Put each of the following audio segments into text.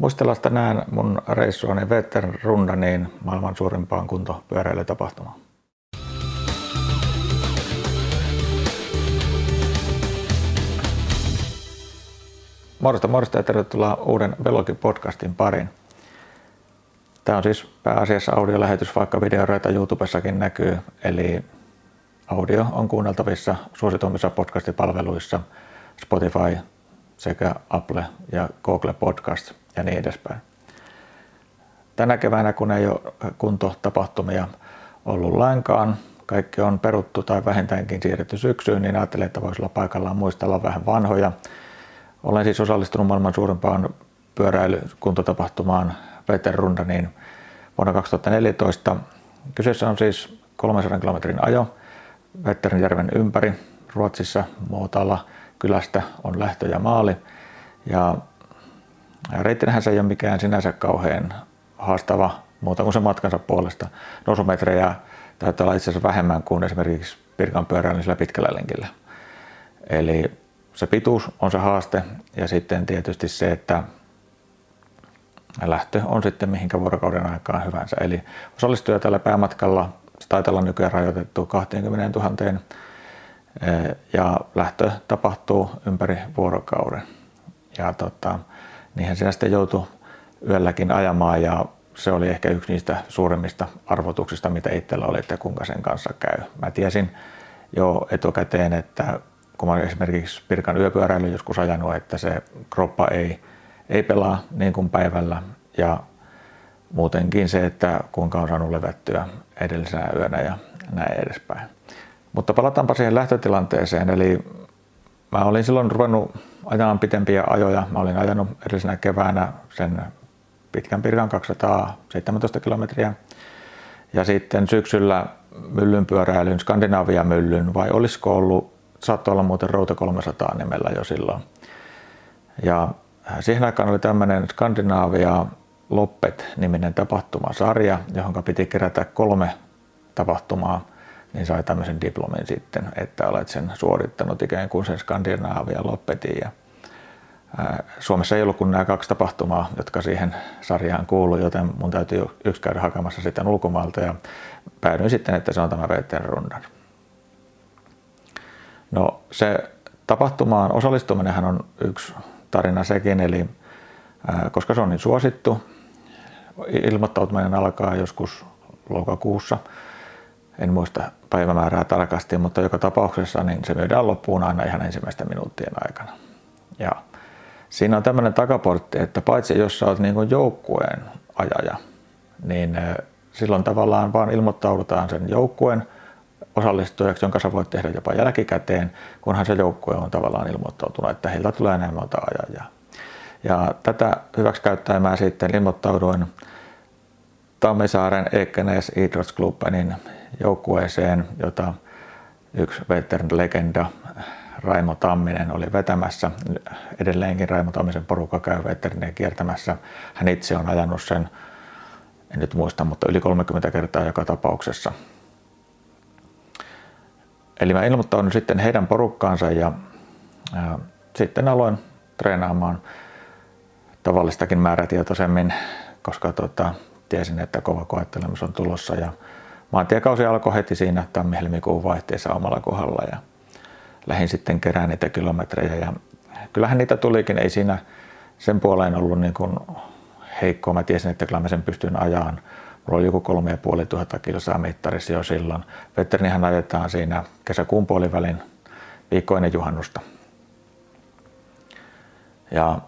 Muistellaan tänään mun reissuani Vettern Rundaniin maailman suurimpaan kuntopyöräilytapahtumaan. Morjesta, morjesta ja tervetuloa uuden Velokin podcastin pariin. Tämä on siis pääasiassa audiolähetys, vaikka videoreita YouTubessakin näkyy, eli audio on kuunneltavissa suosituimmissa podcastipalveluissa Spotify sekä Apple ja Google Podcast ja niin edespäin. Tänä keväänä, kun ei ole kuntotapahtumia ollut lainkaan, kaikki on peruttu tai vähintäänkin siirretty syksyyn, niin ajattelin, että voisi olla paikallaan muistella vähän vanhoja. Olen siis osallistunut maailman suurimpaan pyöräilykuntotapahtumaan Veterrundaniin vuonna 2014. Kyseessä on siis 300 kilometrin ajo Vetternjärven ympäri Ruotsissa Muotala kylästä on lähtö ja maali. Ja Reittinähän se ei ole mikään sinänsä kauhean haastava muuta kuin se matkansa puolesta. Nousumetrejä täytyy olla itse asiassa vähemmän kuin esimerkiksi Pirkan pyöräilyllä pitkällä lenkillä. Eli se pituus on se haaste ja sitten tietysti se, että lähtö on sitten mihinkä vuorokauden aikaan hyvänsä. Eli osallistuja tällä päämatkalla taitaa olla nykyään rajoitettu 20 000 ja lähtö tapahtuu ympäri vuorokauden. Ja tota, niinhän sinä sitten joutui yölläkin ajamaan ja se oli ehkä yksi niistä suurimmista arvotuksista, mitä itsellä oli, että kuinka sen kanssa käy. Mä tiesin jo etukäteen, että kun mä esimerkiksi Pirkan yöpyöräily joskus ajanut, että se kroppa ei, ei pelaa niin kuin päivällä ja muutenkin se, että kuinka on saanut levättyä edellisenä yönä ja näin edespäin. Mutta palataanpa siihen lähtötilanteeseen. Eli mä olin silloin ruvennut ajamaan pitempiä ajoja. Mä olin ajanut edellisenä keväänä sen pitkän pirkan 217 kilometriä. Ja sitten syksyllä pyöräilyn, Skandinavia myllyn, vai olisiko ollut, saattoi olla muuten Routa 300 nimellä jo silloin. Ja siihen aikaan oli tämmöinen Skandinavia Loppet-niminen tapahtumasarja, johon piti kerätä kolme tapahtumaa, niin sai tämmöisen diplomin sitten, että olet sen suorittanut ikään kuin sen Skandinavia Loppetin. Ja Suomessa ei ollut kuin nämä kaksi tapahtumaa, jotka siihen sarjaan kuuluu, joten mun täytyy yksi käydä hakemassa sitten ulkomaalta ja päädyin sitten, että se on tämä VTR rundan. No se tapahtumaan osallistuminenhan on yksi tarina sekin, eli koska se on niin suosittu, ilmoittautuminen alkaa joskus lokakuussa. En muista päivämäärää tarkasti, mutta joka tapauksessa niin se myydään loppuun aina ihan ensimmäisten minuuttien aikana. Ja siinä on tämmöinen takaportti, että paitsi jos sä oot niin joukkueen ajaja, niin silloin tavallaan vaan ilmoittaudutaan sen joukkueen osallistujaksi, jonka sä voit tehdä jopa jälkikäteen, kunhan se joukkue on tavallaan ilmoittautunut, että heiltä tulee näin monta ajajaa. Ja tätä hyväksi käyttäen mä sitten ilmoittauduin Tammisaaren Ekenes Idrottsklubbenin joukkueeseen, jota yksi veteran legenda Raimo Tamminen oli vetämässä. Edelleenkin Raimo Tammisen porukka käy veterineja kiertämässä. Hän itse on ajanut sen, en nyt muista, mutta yli 30 kertaa joka tapauksessa. Eli mä ilmoittaudun sitten heidän porukkaansa ja, ja sitten aloin treenaamaan tavallistakin määrätietoisemmin, koska tota, tiesin, että kova koettelemus on tulossa ja maantiekausi alkoi heti siinä tammi-helmikuun vaihteessa omalla kohdalla ja lähdin sitten kerään niitä kilometrejä ja kyllähän niitä tulikin, ei siinä sen puoleen ollut niin kuin heikkoa. Mä tiesin, että kyllä mä sen pystyn ajaan. Mulla oli joku kolme ja puoli tuhatta kilsaa mittarissa jo silloin. Veterinihan ajetaan siinä kesäkuun puolivälin viikkoinen juhannusta. Ja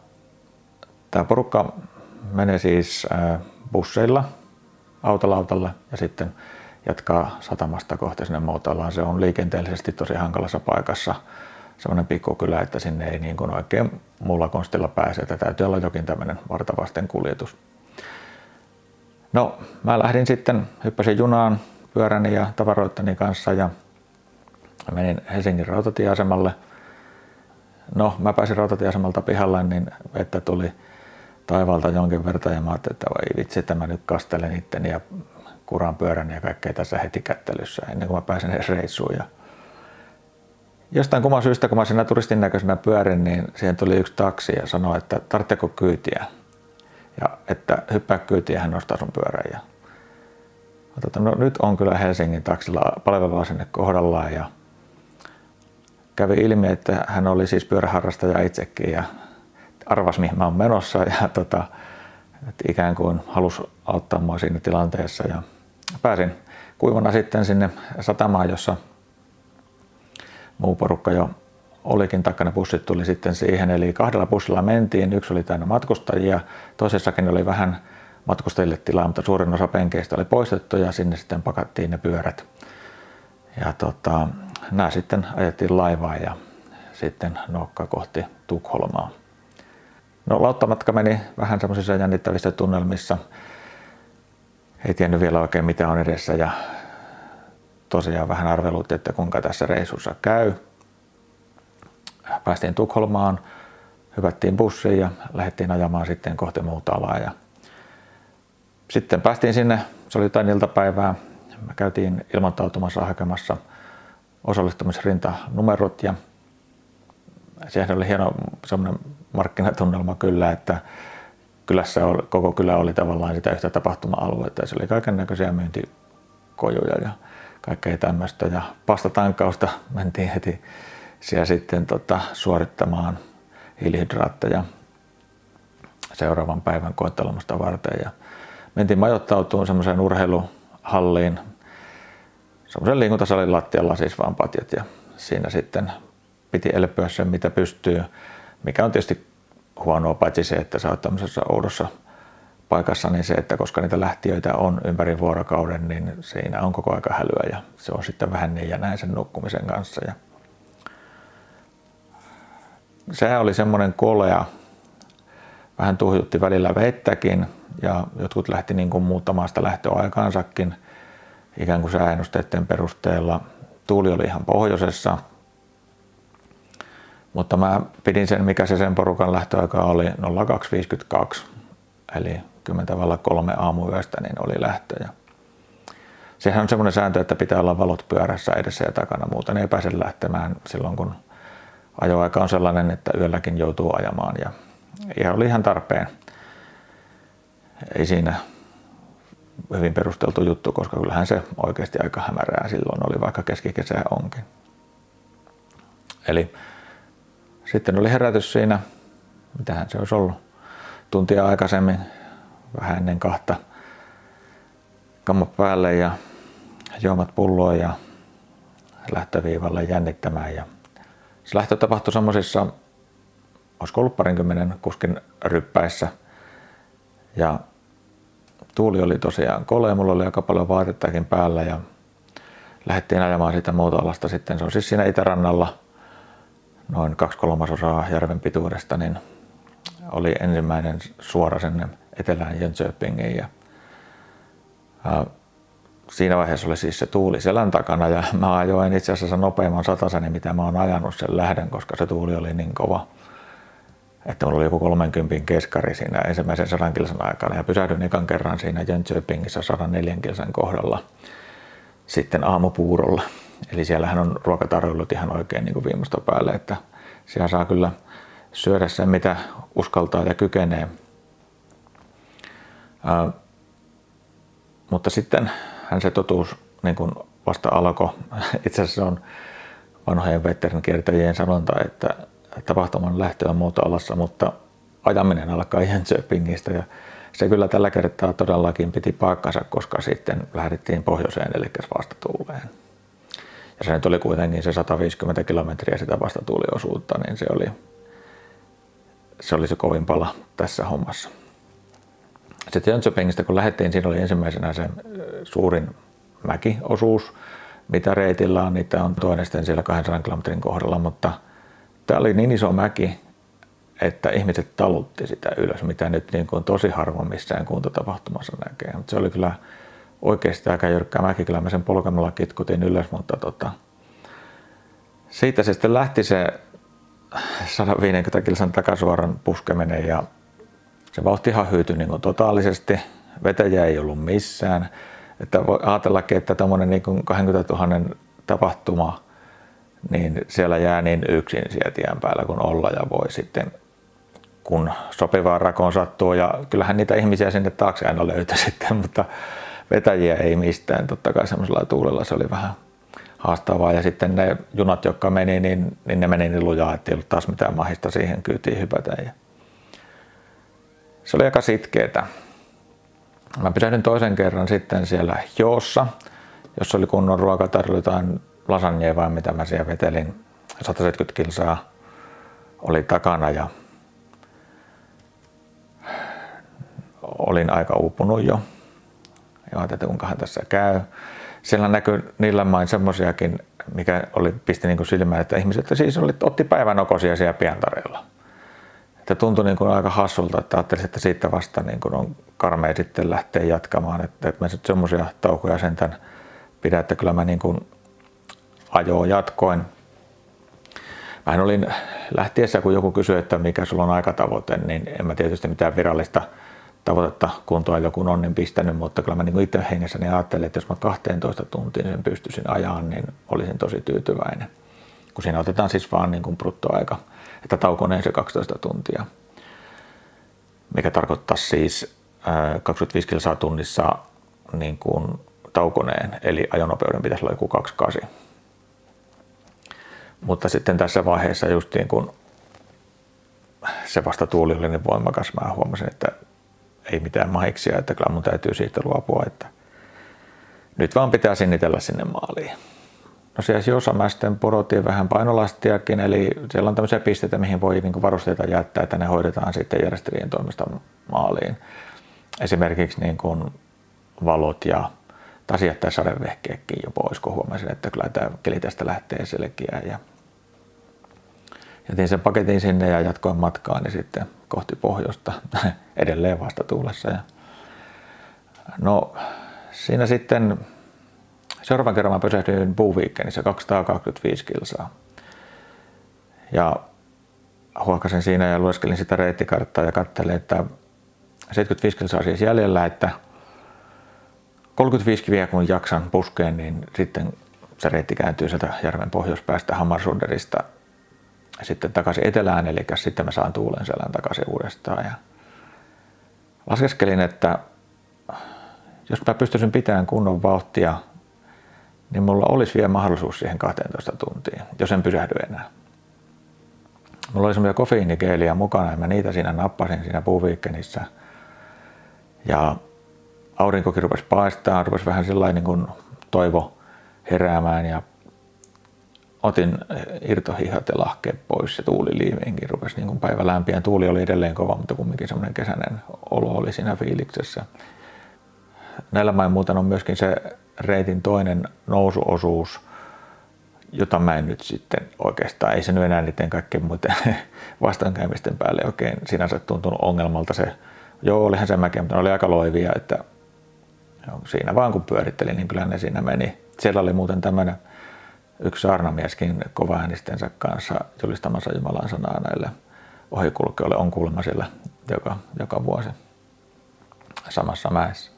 tämä porukka menee siis busseilla autolautalla ja sitten jatkaa satamasta kohti sinne Moutalaan. Se on liikenteellisesti tosi hankalassa paikassa semmoinen pikkukylä, että sinne ei niin kuin oikein muulla konstilla pääse, että täytyy olla jokin tämmöinen vartavasten kuljetus. No, mä lähdin sitten, hyppäsin junaan pyöräni ja tavaroittani kanssa ja menin Helsingin rautatieasemalle. No, mä pääsin rautatieasemalta pihalle, niin vettä tuli taivaalta jonkin verran ja mä ajattelin, että voi vitsi, että mä nyt kastelen itteni ja kuran pyörän ja kaikkea tässä heti kättelyssä ennen kuin mä pääsen edes reissuun. Ja jostain kumman syystä, kun mä siinä turistin näköisenä pyörin, niin siihen tuli yksi taksi ja sanoi, että tarvitseeko kyytiä. ja että hyppää kyytiin ja hän nostaa sun pyörän. Ja, tota, no, nyt on kyllä Helsingin taksilla palveluasenne kohdallaan ja kävi ilmi, että hän oli siis pyöräharrastaja itsekin ja arvas mihin mä oon menossa ja tota, että ikään kuin halusi auttaa mua siinä tilanteessa ja pääsin kuivana sitten sinne satamaan, jossa muu porukka jo olikin, takkana bussit tuli sitten siihen, eli kahdella bussilla mentiin, yksi oli täynnä matkustajia, toisessakin oli vähän matkustajille tilaa, mutta suurin osa penkeistä oli poistettu ja sinne sitten pakattiin ne pyörät. Ja tota, nämä sitten ajettiin laivaan ja sitten nokka kohti Tukholmaa. No lauttamatka meni vähän semmoisissa jännittävissä tunnelmissa. Ei tiennyt vielä oikein mitä on edessä ja tosiaan vähän arvelutti, että kuinka tässä reissussa käy. Päästiin Tukholmaan, hypättiin bussiin ja lähdettiin ajamaan sitten kohti Muutalaa. Ja sitten päästiin sinne, se oli jotain iltapäivää. Me käytiin ilmoittautumassa hakemassa osallistumisrintanumerot ja sehän oli hieno semmoinen markkinatunnelma kyllä, että kylässä oli, koko kylä oli tavallaan sitä yhtä tapahtuma-aluetta. Ja se oli kaiken näköisiä myyntikojuja ja kaikkea tämmöistä. Ja pastatankausta mentiin heti siellä sitten tota, suorittamaan hiilihydraatteja seuraavan päivän koettelemasta varten. Ja mentiin majoittautumaan semmoiseen urheiluhalliin, semmoisen liikuntasalin lattialla siis vaan patjat. Ja siinä sitten piti elpyä sen mitä pystyy, mikä on tietysti huonoa paitsi se, että sä oot tämmöisessä oudossa paikassa, niin se, että koska niitä lähtiöitä on ympäri vuorokauden, niin siinä on koko aika hälyä ja se on sitten vähän niin ja näin sen nukkumisen kanssa. Ja sehän oli semmoinen kolea, vähän tuhjutti välillä vettäkin ja jotkut lähti niin kuin muuttamaan sitä lähtöaikaansakin ikään kuin sääennusteiden perusteella. Tuuli oli ihan pohjoisessa, mutta mä pidin sen, mikä se sen porukan lähtöaika oli, 0252, eli 10 kolme aamuyöstä, niin oli lähtö. Ja sehän on semmoinen sääntö, että pitää olla valot pyörässä edessä ja takana, muuten ei pääse lähtemään silloin, kun ajoaika on sellainen, että yölläkin joutuu ajamaan. Ja, ja oli ihan tarpeen. Ei siinä hyvin perusteltu juttu, koska kyllähän se oikeasti aika hämärää silloin oli, vaikka keskikesä onkin. Eli sitten oli herätys siinä, mitähän se olisi ollut, tuntia aikaisemmin, vähän ennen kahta, kammat päälle ja juomat pulloa ja lähtöviivalle jännittämään. Ja se lähtö tapahtui semmoisissa, olisiko ollut parinkymmenen kuskin ryppäissä. Ja tuuli oli tosiaan kolea, mulla oli aika paljon vaatettakin päällä ja lähdettiin ajamaan sitä muuta sitten. Se on siis siinä itärannalla noin kaksi kolmasosaa järven pituudesta, niin oli ensimmäinen suora sinne etelään Jönköpingiin. Ja, ja siinä vaiheessa oli siis se tuuli selän takana ja mä ajoin itse asiassa nopeamman sataseni, mitä mä oon ajanut sen lähden, koska se tuuli oli niin kova. Että mulla oli joku 30 keskari siinä ensimmäisen sadan kilsan aikana ja pysähdyin ekan kerran siinä Jönköpingissä 104 kilsan kohdalla sitten aamupuurolla. Eli siellähän on ruokatarjoilut ihan oikein niin kuin viimeistä päälle, että siellä saa kyllä syödä sen, mitä uskaltaa ja kykenee. Ää, mutta sitten hän se totuus niin kuin vasta alkoi. Itse asiassa on vanhojen veteraankiertäjien sanonta, että tapahtuman lähtö on muotoalassa, mutta ajaminen alkaa Jönköpingistä ja se kyllä tällä kertaa todellakin piti paikkansa, koska sitten lähdettiin pohjoiseen eli vastatuuleen. Se nyt oli kuitenkin se 150 kilometriä sitä vastatuuliosuutta, niin se oli, se oli se kovin pala tässä hommassa. Sitten Jönköpingistä kun lähdettiin, siinä oli ensimmäisenä se suurin mäkiosuus, mitä reitillä on, niitä on toinen sitten siellä 200 kilometrin kohdalla, mutta tämä oli niin iso mäki, että ihmiset talutti sitä ylös, mitä nyt niin kuin tosi harvoin missään kuntatapahtumassa näkee. Mutta se oli kyllä oikeasti aika jyrkkää mäki, kyllä mä sen polkamalla kitkutin ylös, mutta tota, siitä se sitten lähti se 150 kilsan takasuoran puskeminen ja se vauhti ihan hyytyi niin totaalisesti. Vetäjä ei ollut missään. Että voi ajatellakin, että tuommoinen niin 20 000 tapahtuma, niin siellä jää niin yksin siellä tien päällä kun olla ja voi sitten kun sopivaan rakoon sattuu. Ja kyllähän niitä ihmisiä sinne taakse aina löytyi sitten, mutta vetäjiä ei mistään. Totta kai semmoisella tuulella se oli vähän haastavaa. Ja sitten ne junat, jotka meni, niin, niin ne meni niin lujaa, että ei ollut taas mitään mahista siihen kyytiin hypätä. Ja se oli aika sitkeetä. Mä pysähdyin toisen kerran sitten siellä Joossa, jossa oli kunnon ruokatarjoilu, jotain lasagnea vai mitä mä siellä vetelin. 170 kilsaa oli takana ja olin aika uupunut jo. Ja ajattelin, että kuinkahan tässä käy. Siellä näkyy niillä main semmoisiakin, mikä oli, pisti niin silmään, että ihmiset siis oli, otti päivänokosia siellä pientareella. Että tuntui niin kuin aika hassulta, että ajattelin, että siitä vasta niin kuin on karmea sitten lähteä jatkamaan. Että, mä sitten semmoisia taukoja sentään pidä, että kyllä mä niin kuin ajoa jatkoin. Mä olin lähtiessä, kun joku kysyi, että mikä sulla on aikatavoite, niin en mä tietysti mitään virallista tavoitetta kuntoa joku on niin pistänyt, mutta kyllä mä niin itse hengessäni ajattelin, että jos mä 12 tuntiin sen pystyisin ajaa, niin olisin tosi tyytyväinen. Kun siinä otetaan siis vaan niin kuin bruttoaika, että taukoneen se 12 tuntia, mikä tarkoittaa siis 25 kilsaa tunnissa niin kuin taukoneen, eli ajonopeuden pitäisi olla joku 28. Mutta sitten tässä vaiheessa justiin kun se vasta tuuli oli niin voimakas, mä huomasin, että ei mitään mahiksia, että kyllä mun täytyy siitä luopua, että nyt vaan pitää sinnitellä sinne maaliin. No siellä Jossa mä sitten porotin vähän painolastiakin, eli siellä on tämmöisiä pisteitä, mihin voi niin varusteita jättää, että ne hoidetaan sitten järjestäjien toimesta maaliin. Esimerkiksi niin kuin valot ja taisi jättää sadevehkeekin jo pois, kun huomasin, että kyllä tämä keli tästä lähtee selkeä. Ja jätin sen paketin sinne ja jatkoin matkaani sitten kohti pohjoista edelleen vastatuulessa. Ja no siinä sitten seuraavan kerran mä pysähdyin puuviikkenissä 225 kilsaa. Ja huokasin siinä ja lueskelin sitä reittikarttaa ja katselin, että 75 kilsaa siis jäljellä, että 35 kiviä kun jaksan puskeen, niin sitten se reitti kääntyy sieltä järven pohjoispäästä Hammarsunderista sitten takaisin etelään, eli sitten mä saan tuulen selän takaisin uudestaan. Ja laskeskelin, että jos mä pystyisin pitämään kunnon vauhtia, niin mulla olisi vielä mahdollisuus siihen 12 tuntiin, jos en pysähdy enää. Mulla oli semmoisia kofeiinikeeliä mukana ja mä niitä siinä nappasin siinä puuviikkenissä. Ja aurinkokin rupesi paistaa, rupesi vähän sellainen niin kuin toivo heräämään ja otin irtohihat ja lahkeet pois ja tuuliliimiinkin rupesi niin päivä lämpiä. Tuuli oli edelleen kova, mutta kumminkin semmoinen kesäinen olo oli siinä fiiliksessä. Näillä main muuten on myöskin se reitin toinen nousuosuus, jota mä en nyt sitten oikeastaan, ei se nyt enää niiden kaikkien muiden vastaankäymisten päälle oikein sinänsä tuntunut ongelmalta se, joo olihan se mäkin, mutta ne oli aika loivia, että siinä vaan kun pyörittelin, niin kyllä ne siinä meni. Siellä oli muuten tämmöinen yksi saarnamieskin kovaäänistensä kanssa julistamassa Jumalan sanaa näille ohikulkijoille on kuulemma siellä joka, joka vuosi samassa mäessä.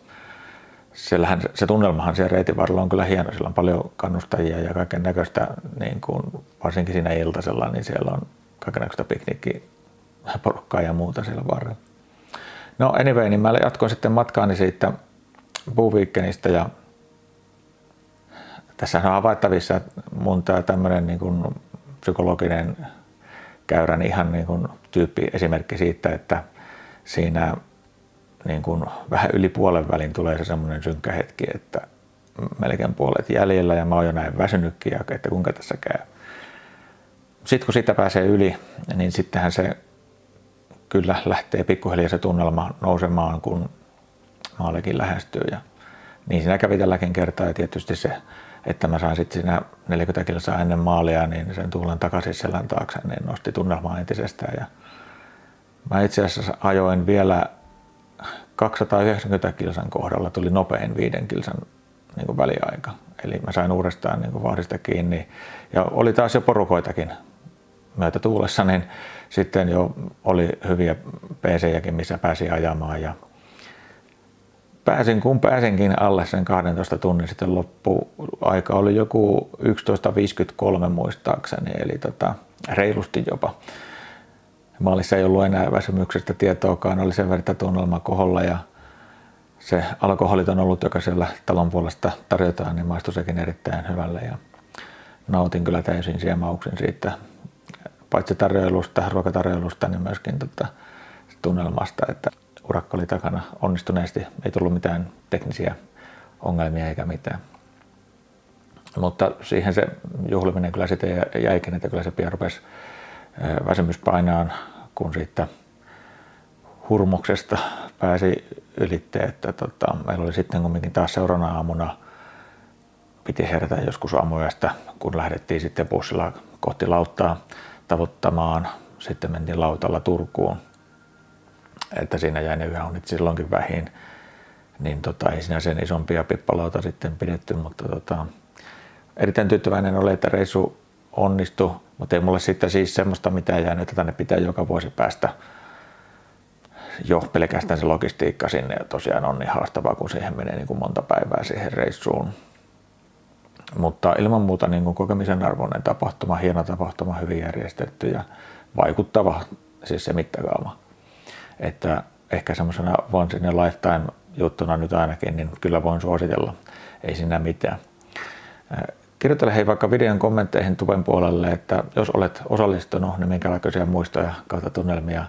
Siellähän, se tunnelmahan siellä reitin varrella on kyllä hieno. Siellä on paljon kannustajia ja kaiken näköistä, niin kuin, varsinkin siinä iltasella, niin siellä on kaiken näköistä piknikkiporukkaa ja muuta siellä varrella. No anyway, niin mä jatkoin sitten matkaani siitä puuviikkenistä ja tässä on havaittavissa mun tämä tämmöinen niin kuin psykologinen käyrän ihan niin kuin tyyppi esimerkki siitä, että siinä niin kuin vähän yli puolen välin tulee se semmoinen synkkä hetki, että melkein puolet jäljellä ja mä oon jo näin väsynytkin ja että kuinka tässä käy. Sitten kun siitä pääsee yli, niin sittenhän se kyllä lähtee pikkuhiljaa se tunnelma nousemaan, kun maallekin lähestyy. Ja niin siinä kävi tälläkin kertaa ja tietysti se että mä sain sitten siinä 40 kilsaa ennen maalia, niin sen tuulen takaisin selän taakse, niin nosti tunnelmaa entisestään. Ja mä itse asiassa ajoin vielä 290 kilsan kohdalla, tuli nopein viiden kilsan niin kuin väliaika. Eli mä sain uudestaan niin kuin vahdista kiinni. Ja oli taas jo porukoitakin myötä tuulessa, niin sitten jo oli hyviä pc missä pääsi ajamaan. Ja pääsin kun pääsinkin alle sen 12 tunnin sitten loppu. Aika oli joku 11.53 muistaakseni, eli tota, reilusti jopa. maalissa ei ollut enää väsymyksestä tietoakaan, oli sen verran tunnelma koholla ja se alkoholit on ollut, joka siellä talon puolesta tarjotaan, niin maistui sekin erittäin hyvälle ja nautin kyllä täysin siemauksen siitä, paitsi tarjoilusta, ruokatarjoilusta, niin myöskin tota, tunnelmasta, että urakka oli takana onnistuneesti, ei tullut mitään teknisiä ongelmia eikä mitään. Mutta siihen se juhliminen kyllä sitten jäikin, että kyllä se pian rupesi väsymys painaan, kun siitä hurmoksesta pääsi ylitte, että tota, meillä oli sitten kumminkin taas seuraavana aamuna piti herätä joskus aamuyöstä, kun lähdettiin sitten bussilla kohti lauttaa tavoittamaan. Sitten mentiin lautalla Turkuun, että siinä jäi ne yöunit silloinkin vähin. Niin tota, ei siinä sen isompia pippalauta sitten pidetty, mutta tota, erittäin tyytyväinen oli, että reissu onnistui, mutta ei mulle sitten siis semmoista mitään jäänyt, että tänne pitää joka vuosi päästä jo pelkästään se logistiikka sinne tosiaan on niin haastavaa, kun siihen menee niin kuin monta päivää siihen reissuun. Mutta ilman muuta niin kuin kokemisen arvoinen tapahtuma, hieno tapahtuma, hyvin järjestetty ja vaikuttava, siis se mittakaava. Että ehkä semmoisena once in a lifetime juttuna nyt ainakin, niin kyllä voin suositella. Ei siinä mitään. Kirjoittele hei vaikka videon kommentteihin tuven puolelle, että jos olet osallistunut, niin minkälaisia muistoja kautta tunnelmia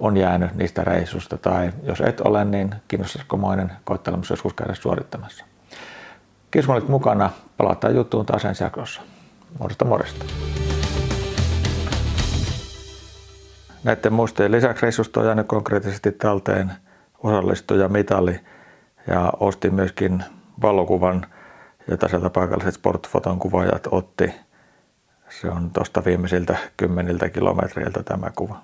on jäänyt niistä reissusta, tai jos et ole, niin kiinnostaisiko moinen koettelemus joskus käydä suorittamassa. Kiitos olit mukana. Palataan juttuun taas ensi jaksossa. Morjesta morjesta. Näiden muistojen lisäksi reissusta on jäänyt konkreettisesti talteen osallistuja mitali ja ostin myöskin valokuvan, jota sieltä paikalliset sportfoton kuvaajat otti. Se on tuosta viimeisiltä kymmeniltä kilometreiltä tämä kuva.